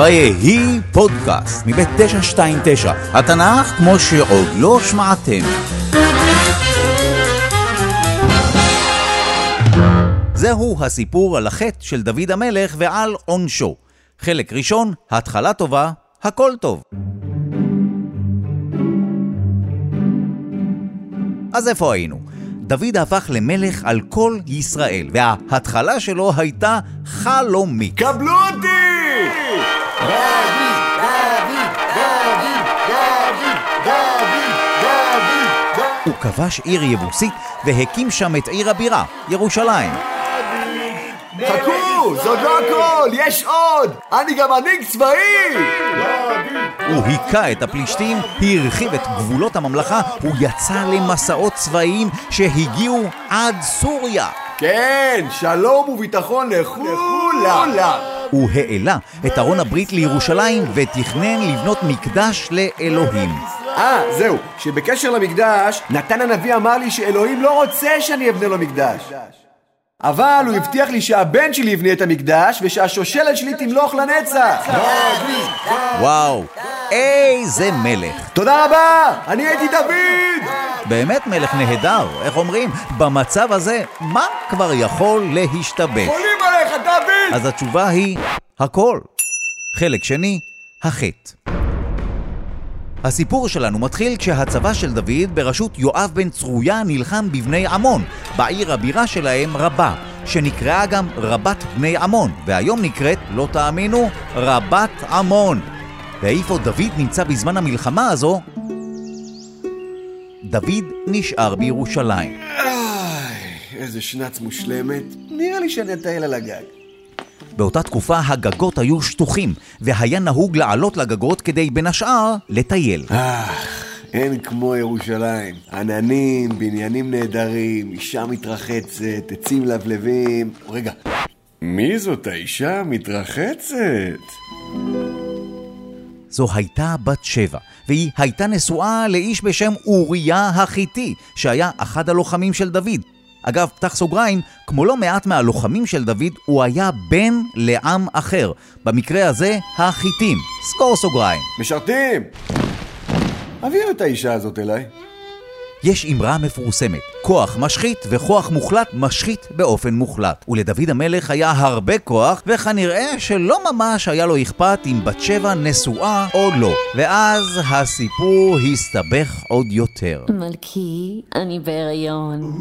ויהי פודקאסט מבית 929, התנ"ך כמו שעוד לא שמעתם. זהו הסיפור על החטא של דוד המלך ועל עונשו. חלק ראשון, התחלה טובה, הכל טוב. אז איפה היינו? דוד הפך למלך על כל ישראל, וההתחלה שלו הייתה חלומית. קבלו אותי! הוא כבש עיר יבוסית והקים שם את עיר הבירה, ירושלים. חכו, עוד לא הכל, יש עוד! אני גם מנהיג צבאי! הוא היכה את הפלישתים, הרחיב את גבולות הממלכה, הוא יצא למסעות צבאיים שהגיעו עד סוריה. כן, שלום וביטחון לכולם! הוא העלה את ארון הברית לירושלים ותכנן לבנות מקדש לאלוהים. אה, זהו, שבקשר למקדש, נתן הנביא אמר לי שאלוהים לא רוצה שאני אבנה לו מקדש. אבל הוא הבטיח לי שהבן שלי יבנה את המקדש ושהשושלת שלי תמלוך לנצח. וואו, איזה מלך. תודה רבה, אני הייתי דוד! באמת מלך נהדר, איך אומרים? במצב הזה, מה כבר יכול להשתבש? אז התשובה היא, הכל. חלק שני, החטא. הסיפור שלנו מתחיל כשהצבא של דוד בראשות יואב בן צרויה נלחם בבני עמון, בעיר הבירה שלהם רבה, שנקראה גם רבת בני עמון, והיום נקראת, לא תאמינו, רבת עמון. ואיפה דוד נמצא בזמן המלחמה הזו? דוד נשאר בירושלים. איי, איזה שנץ מושלמת. נראה לי שאני אטייל על הגג. באותה תקופה הגגות היו שטוחים, והיה נהוג לעלות לגגות כדי בין השאר לטייל. אך, אין כמו ירושלים. עננים, בניינים נהדרים, אישה מתרחצת, עצים לבלבים. רגע, מי זאת האישה המתרחצת? זו הייתה בת שבע, והיא הייתה נשואה לאיש בשם אוריה החיתי, שהיה אחד הלוחמים של דוד. אגב, פתח סוגריים, כמו לא מעט מהלוחמים של דוד, הוא היה בן לעם אחר. במקרה הזה, החיתים. סגור סוגריים. משרתים! הביאו את האישה הזאת אליי. יש אמרה מפורסמת, כוח משחית וכוח מוחלט משחית באופן מוחלט. ולדוד המלך היה הרבה כוח, וכנראה שלא ממש היה לו אכפת אם בת שבע נשואה או לא. ואז הסיפור הסתבך עוד יותר. מלכי, אני בהיריון.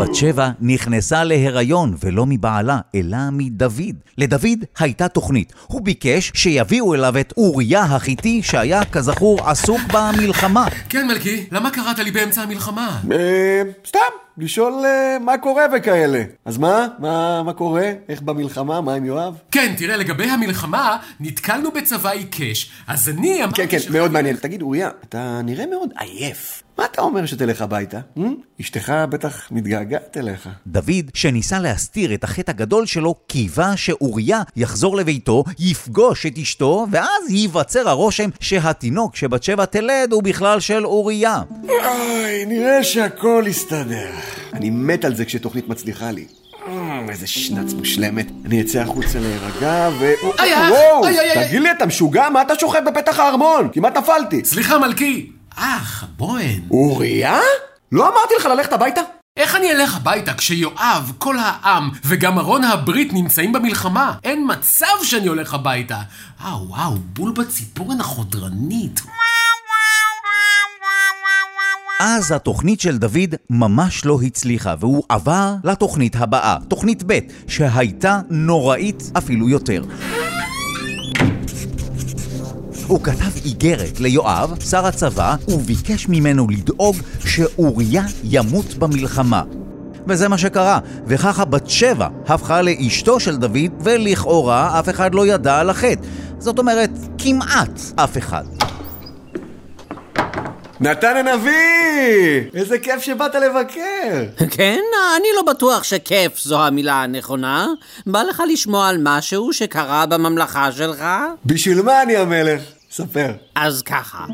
בת שבע נכנסה להיריון, ולא מבעלה, אלא מדוד. לדוד הייתה תוכנית. הוא ביקש שיביאו אליו את אוריה החיתי, שהיה כזכור עסוק במלחמה. כן, מלכי, למה קראת לי באמצע המלחמה? אה, סתם, לשאול אה, מה קורה וכאלה. אז מה? מה, מה קורה? איך במלחמה? מה עם יואב? כן, תראה, לגבי המלחמה, נתקלנו בצבא עיקש, אז אני אמרתי... כן, כן, ש- מאוד מעניין. תגיד, אוריה, אתה נראה מאוד עייף. מה אתה אומר שתלך הביתה? אה? אשתך בטח מתגעגעת אליך. דוד, שניסה להסתיר את החטא הגדול שלו, קיווה שאוריה יחזור לביתו, יפגוש את אשתו, ואז ייווצר הרושם שהתינוק שבת שבע תלד הוא בכלל של אוריה. אוי, נראה שהכל יסתדר. אני מת על זה כשתוכנית מצליחה לי. אה, איזה שנץ מושלמת. אני אצא החוצה להירגע ו... איי, וואו, איי, איי, איי. תגיד לי, אתה משוגע? מה אתה שוכב בפתח הארמון? כמעט נפלתי. סליחה, מלכי. אך, בוהן. אוריה? לא אמרתי לך ללכת הביתה? איך אני אלך הביתה כשיואב, כל העם וגם ארון הברית נמצאים במלחמה? אין מצב שאני הולך הביתה. אה, וואו, בול בציפורן החודרנית. אז התוכנית של דוד ממש לא הצליחה, והוא עבר לתוכנית הבאה, תוכנית ב', שהייתה נוראית אפילו יותר. הוא כתב איגרת ליואב, שר הצבא, וביקש ממנו לדאוג שאוריה ימות במלחמה. וזה מה שקרה, וככה בת שבע הפכה לאשתו של דוד, ולכאורה אף אחד לא ידע על החטא. זאת אומרת, כמעט אף אחד. נתן הנביא! איזה כיף שבאת לבקר! כן? אני לא בטוח שכיף זו המילה הנכונה. בא לך לשמוע על משהו שקרה בממלכה שלך? בשביל מה אני המלך? ספר. אז ככה.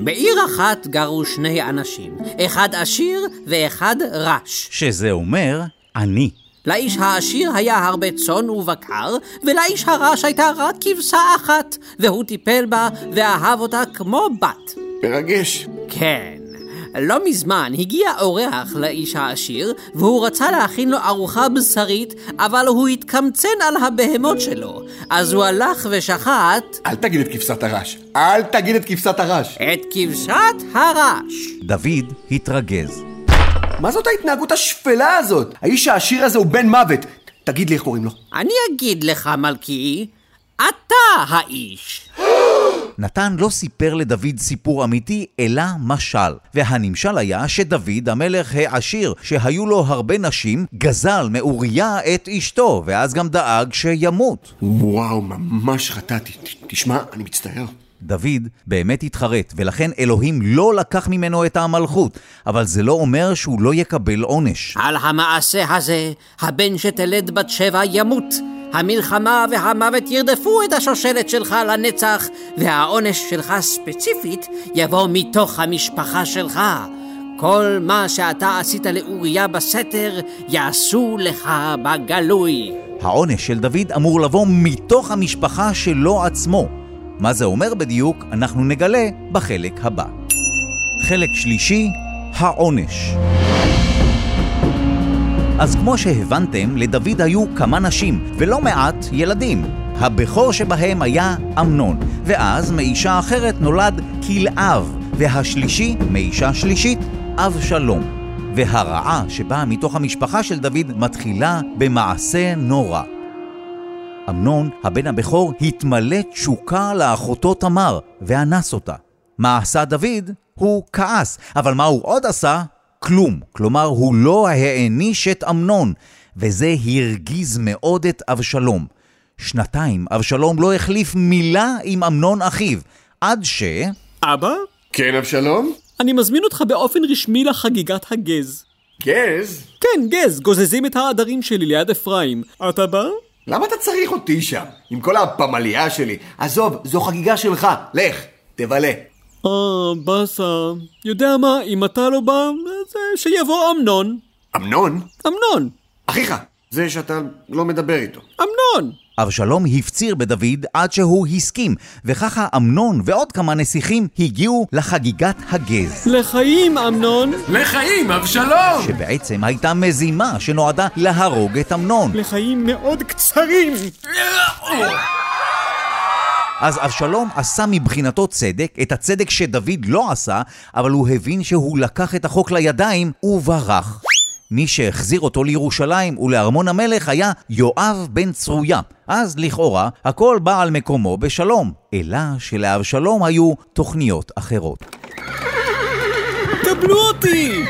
בעיר אחת גרו שני אנשים, אחד עשיר ואחד רש. שזה אומר אני. לאיש העשיר היה הרבה צאן ובקר, ולאיש הרש הייתה רק כבשה אחת, והוא טיפל בה ואהב אותה כמו בת. מרגש. כן. לא מזמן הגיע אורח לאיש העשיר, והוא רצה להכין לו ארוחה בשרית, אבל הוא התקמצן על הבהמות שלו. אז הוא הלך ושחט אל תגיד את כבשת הרש. אל תגיד את כבשת הרש. את כבשת הרש. דוד התרגז. מה זאת ההתנהגות השפלה הזאת? האיש העשיר הזה הוא בן מוות. תגיד לי איך קוראים לו. אני אגיד לך, מלכי, אתה האיש. נתן לא סיפר לדוד סיפור אמיתי, אלא משל. והנמשל היה שדוד, המלך העשיר, שהיו לו הרבה נשים, גזל מאוריה את אשתו, ואז גם דאג שימות. וואו, ממש חטאתי. תשמע, אני מצטער. דוד באמת התחרט, ולכן אלוהים לא לקח ממנו את המלכות, אבל זה לא אומר שהוא לא יקבל עונש. על המעשה הזה, הבן שתלד בת שבע ימות. המלחמה והמוות ירדפו את השושלת שלך לנצח, והעונש שלך ספציפית יבוא מתוך המשפחה שלך. כל מה שאתה עשית לאוריה בסתר, יעשו לך בגלוי. העונש של דוד אמור לבוא מתוך המשפחה שלו עצמו. מה זה אומר בדיוק, אנחנו נגלה בחלק הבא. חלק שלישי, העונש. אז כמו שהבנתם, לדוד היו כמה נשים, ולא מעט ילדים. הבכור שבהם היה אמנון, ואז מאישה אחרת נולד כלאב, והשלישי מאישה שלישית, אבשלום. והרעה שבאה מתוך המשפחה של דוד מתחילה במעשה נורא. אמנון, הבן הבכור, התמלא תשוקה לאחותו תמר, ואנס אותה. מה עשה דוד? הוא כעס, אבל מה הוא עוד עשה? כלום. כלומר, הוא לא העניש את אמנון, וזה הרגיז מאוד את אבשלום. שנתיים אבשלום לא החליף מילה עם אמנון אחיו, עד ש... אבא, כן, אבשלום? אני מזמין אותך באופן רשמי לחגיגת הגז. גז? כן, גז, גוזזים את העדרים שלי ליד אפרים. אתה בא? למה אתה צריך אותי שם? עם כל הפמליה שלי. עזוב, זו חגיגה שלך. לך, תבלה. אה, באסה. יודע מה, אם אתה לא בא, אז אה, שיבוא אמנון. אמנון? אמנון. אחיך. זה שאתה לא מדבר איתו. אמנון. אבשלום הפציר בדוד עד שהוא הסכים, וככה אמנון ועוד כמה נסיכים הגיעו לחגיגת הגז, לחיים, אמנון. לחיים, אבשלום! שבעצם הייתה מזימה שנועדה להרוג את אמנון. לחיים מאוד קצרים. אז אבשלום עשה מבחינתו צדק, את הצדק שדוד לא עשה, אבל הוא הבין שהוא לקח את החוק לידיים וברח. מי שהחזיר אותו לירושלים ולארמון המלך היה יואב בן צרויה. אז לכאורה, הכל בא על מקומו בשלום, אלא שלאבשלום היו תוכניות אחרות. קבלו אותי!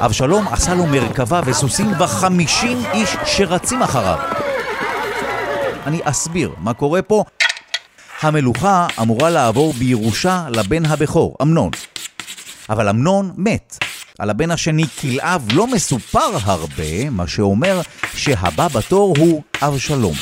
אבשלום עשה לו מרכבה וסוסים וחמישים איש שרצים אחריו. אני אסביר מה קורה פה. המלוכה אמורה לעבור בירושה לבן הבכור, אמנון. אבל אמנון מת. על הבן השני כלאב לא מסופר הרבה, מה שאומר שהבא בתור הוא אבשלום.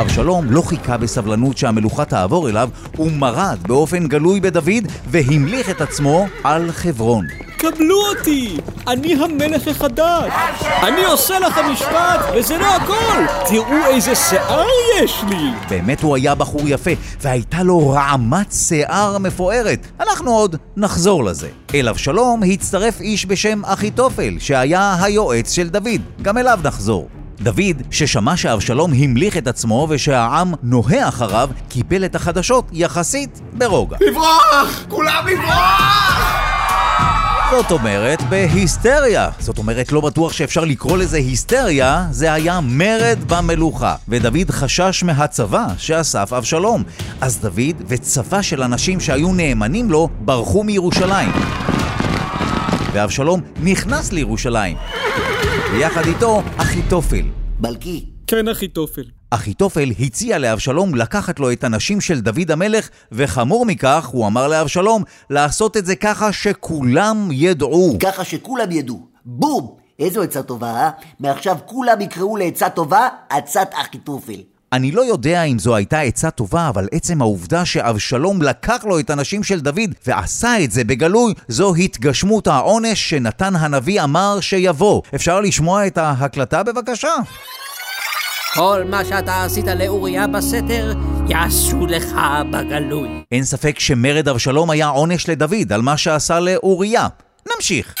אבשלום לא חיכה בסבלנות שהמלוכה תעבור אליו, הוא מרד באופן גלוי בדוד והמליך את עצמו על חברון. קבלו אותי! אני המלך החדש! אני עושה לך משפט, וזה לא הכל! תראו איזה שיער יש לי! באמת הוא היה בחור יפה, והייתה לו רעמת שיער מפוארת. אנחנו עוד נחזור לזה. אל אבשלום הצטרף איש בשם אחיתופל, שהיה היועץ של דוד. גם אליו נחזור. דוד, ששמע שאבשלום המליך את עצמו ושהעם נוהה אחריו, קיבל את החדשות יחסית ברוגע. לברוח! כולם לברוח! זאת אומרת, בהיסטריה. זאת אומרת, לא בטוח שאפשר לקרוא לזה היסטריה, זה היה מרד במלוכה. ודוד חשש מהצבא שאסף אבשלום. אז דוד וצבא של אנשים שהיו נאמנים לו ברחו מירושלים. ואבשלום נכנס לירושלים. ויחד איתו אחיתופל. מלכי. כן, אחיתופל. אחיתופל הציע לאבשלום לקחת לו את הנשים של דוד המלך, וחמור מכך, הוא אמר לאבשלום לעשות את זה ככה שכולם ידעו. ככה שכולם ידעו. בום! איזו עצה טובה, אה? מעכשיו כולם יקראו לעצה טובה עצת אחיתופל. אני לא יודע אם זו הייתה עצה טובה, אבל עצם העובדה שאבשלום לקח לו את הנשים של דוד ועשה את זה בגלוי, זו התגשמות העונש שנתן הנביא אמר שיבוא. אפשר לשמוע את ההקלטה בבקשה? כל מה שאתה עשית לאוריה בסתר, יעשו לך בגלוי. אין ספק שמרד אבשלום היה עונש לדוד על מה שעשה לאוריה. נמשיך.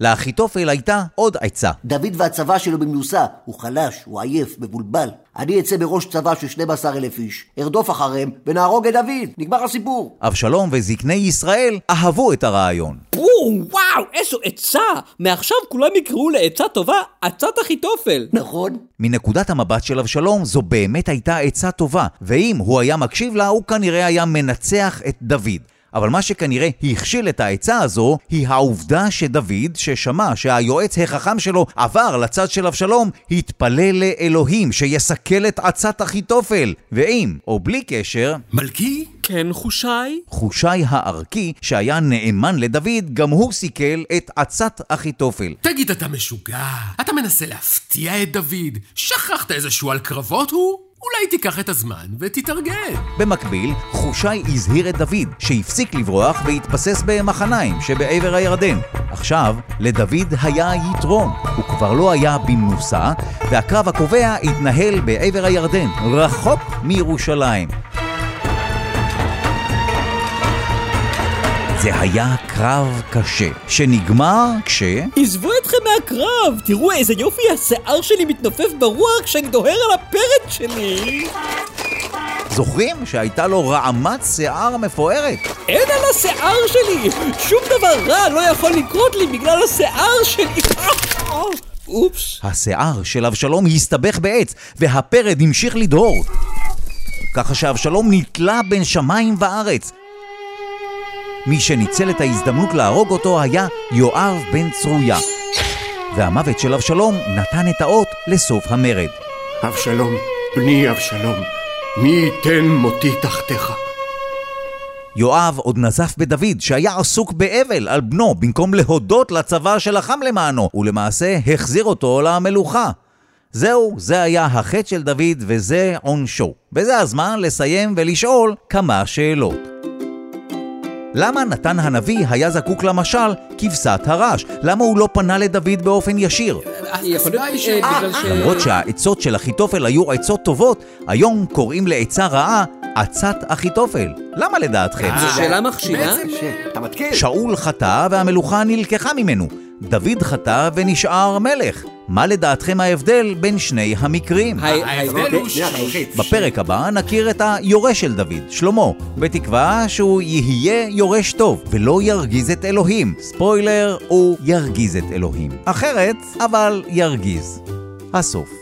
לאחיתופל הייתה עוד עצה. דוד והצבא שלו במנוסה, הוא חלש, הוא עייף, מבולבל. אני אצא בראש צבא של 12 אלף איש, ארדוף אחריהם ונהרוג את דוד. נגמר הסיפור. אבשלום וזקני ישראל אהבו את הרעיון. בום, וואו, איזו עצה! מעכשיו כולם יקראו לעצה טובה עצת אחיתופל. נכון? מנקודת המבט של אבשלום זו באמת הייתה עצה טובה, ואם הוא היה מקשיב לה, הוא כנראה היה מנצח את דוד. אבל מה שכנראה הכשיל את העצה הזו, היא העובדה שדוד, ששמע שהיועץ החכם שלו עבר לצד של אבשלום, התפלל לאלוהים שיסכל את עצת אחיתופל. ואם, או בלי קשר, מלכי? כן, חושי? חושי הערכי, שהיה נאמן לדוד, גם הוא סיכל את עצת אחיתופל. תגיד, אתה משוגע? אתה מנסה להפתיע את דוד? שכחת איזשהו על קרבות הוא? אולי תיקח את הזמן ותתארגן. במקביל, חושי הזהיר את דוד שהפסיק לברוח והתבסס במחניים שבעבר הירדן. עכשיו, לדוד היה יתרון, הוא כבר לא היה במנוסה, והקרב הקובע התנהל בעבר הירדן, רחוק מירושלים. זה היה קרב קשה, שנגמר כש... עזבו אתכם מהקרב! תראו איזה יופי השיער שלי מתנופף ברוח כשאני דוהר על הפרץ שלי! זוכרים שהייתה לו רעמת שיער מפוארת? אין על השיער שלי! שום דבר רע לא יכול לקרות לי בגלל השיער שלי! אה, אופס. השיער של אבשלום הסתבך בעץ, והפרד המשיך לדהור. ככה שאבשלום נתלה בין שמיים וארץ. מי שניצל את ההזדמנות להרוג אותו היה יואב בן צרויה. והמוות של אבשלום נתן את האות לסוף המרד. אבשלום, בני אבשלום, מי ייתן מותי תחתיך? יואב עוד נזף בדוד שהיה עסוק באבל על בנו במקום להודות לצבא שלחם למענו, ולמעשה החזיר אותו למלוכה. זהו, זה היה החטא של דוד וזה עונשו. וזה הזמן לסיים ולשאול כמה שאלות. למה נתן הנביא היה זקוק למשל כבשת הרש? למה הוא לא פנה לדוד באופן ישיר? אה, ש... למרות שהעצות של אחיתופל היו עצות טובות, היום קוראים לעצה רעה עצת אחיתופל. למה לדעתכם? זו שאלה מכשילה? שאול חטא והמלוכה נלקחה ממנו. דוד חטא ונשאר מלך. מה לדעתכם ההבדל בין שני המקרים? ההבדל הוא ש... שנייה, אתה מלחיץ. בפרק הבא נכיר את היורש של דוד, שלמה, בתקווה שהוא יהיה יורש טוב ולא ירגיז את אלוהים. ספוילר, הוא ירגיז את אלוהים. אחרת, אבל ירגיז. הסוף.